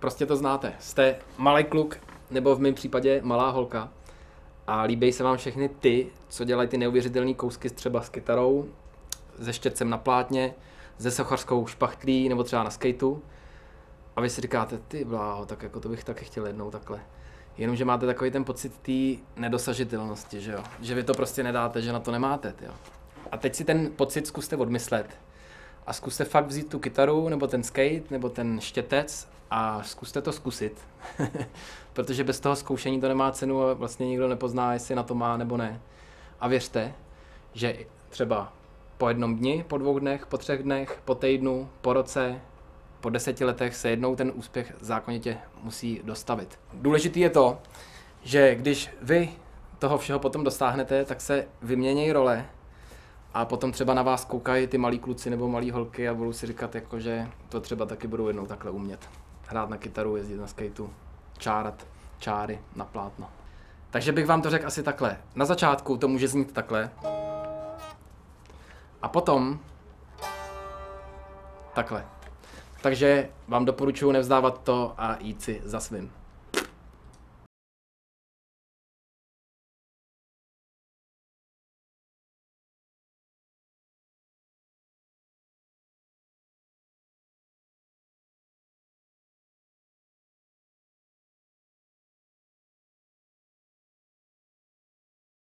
prostě to znáte. Jste malý kluk, nebo v mém případě malá holka a líbí se vám všechny ty, co dělají ty neuvěřitelné kousky třeba s kytarou, se štětcem na plátně, se sochařskou špachtlí nebo třeba na skateu. A vy si říkáte, ty bláho, tak jako to bych taky chtěl jednou takhle. Jenomže máte takový ten pocit té nedosažitelnosti, že jo? Že vy to prostě nedáte, že na to nemáte, jo. A teď si ten pocit zkuste odmyslet. A zkuste fakt vzít tu kytaru, nebo ten skate, nebo ten štětec a zkuste to zkusit. Protože bez toho zkoušení to nemá cenu a vlastně nikdo nepozná, jestli na to má nebo ne. A věřte, že třeba po jednom dni, po dvou dnech, po třech dnech, po týdnu, po roce, po deseti letech se jednou ten úspěch zákonitě musí dostavit. Důležitý je to, že když vy toho všeho potom dostáhnete, tak se vyměnějí role a potom třeba na vás koukají ty malí kluci nebo malí holky a budou si říkat, jako, že to třeba taky budou jednou takhle umět. Hrát na kytaru, jezdit na skateu, čárat čáry na plátno. Takže bych vám to řekl asi takhle. Na začátku to může znít takhle. A potom takhle. Takže vám doporučuji nevzdávat to a jít si za svým.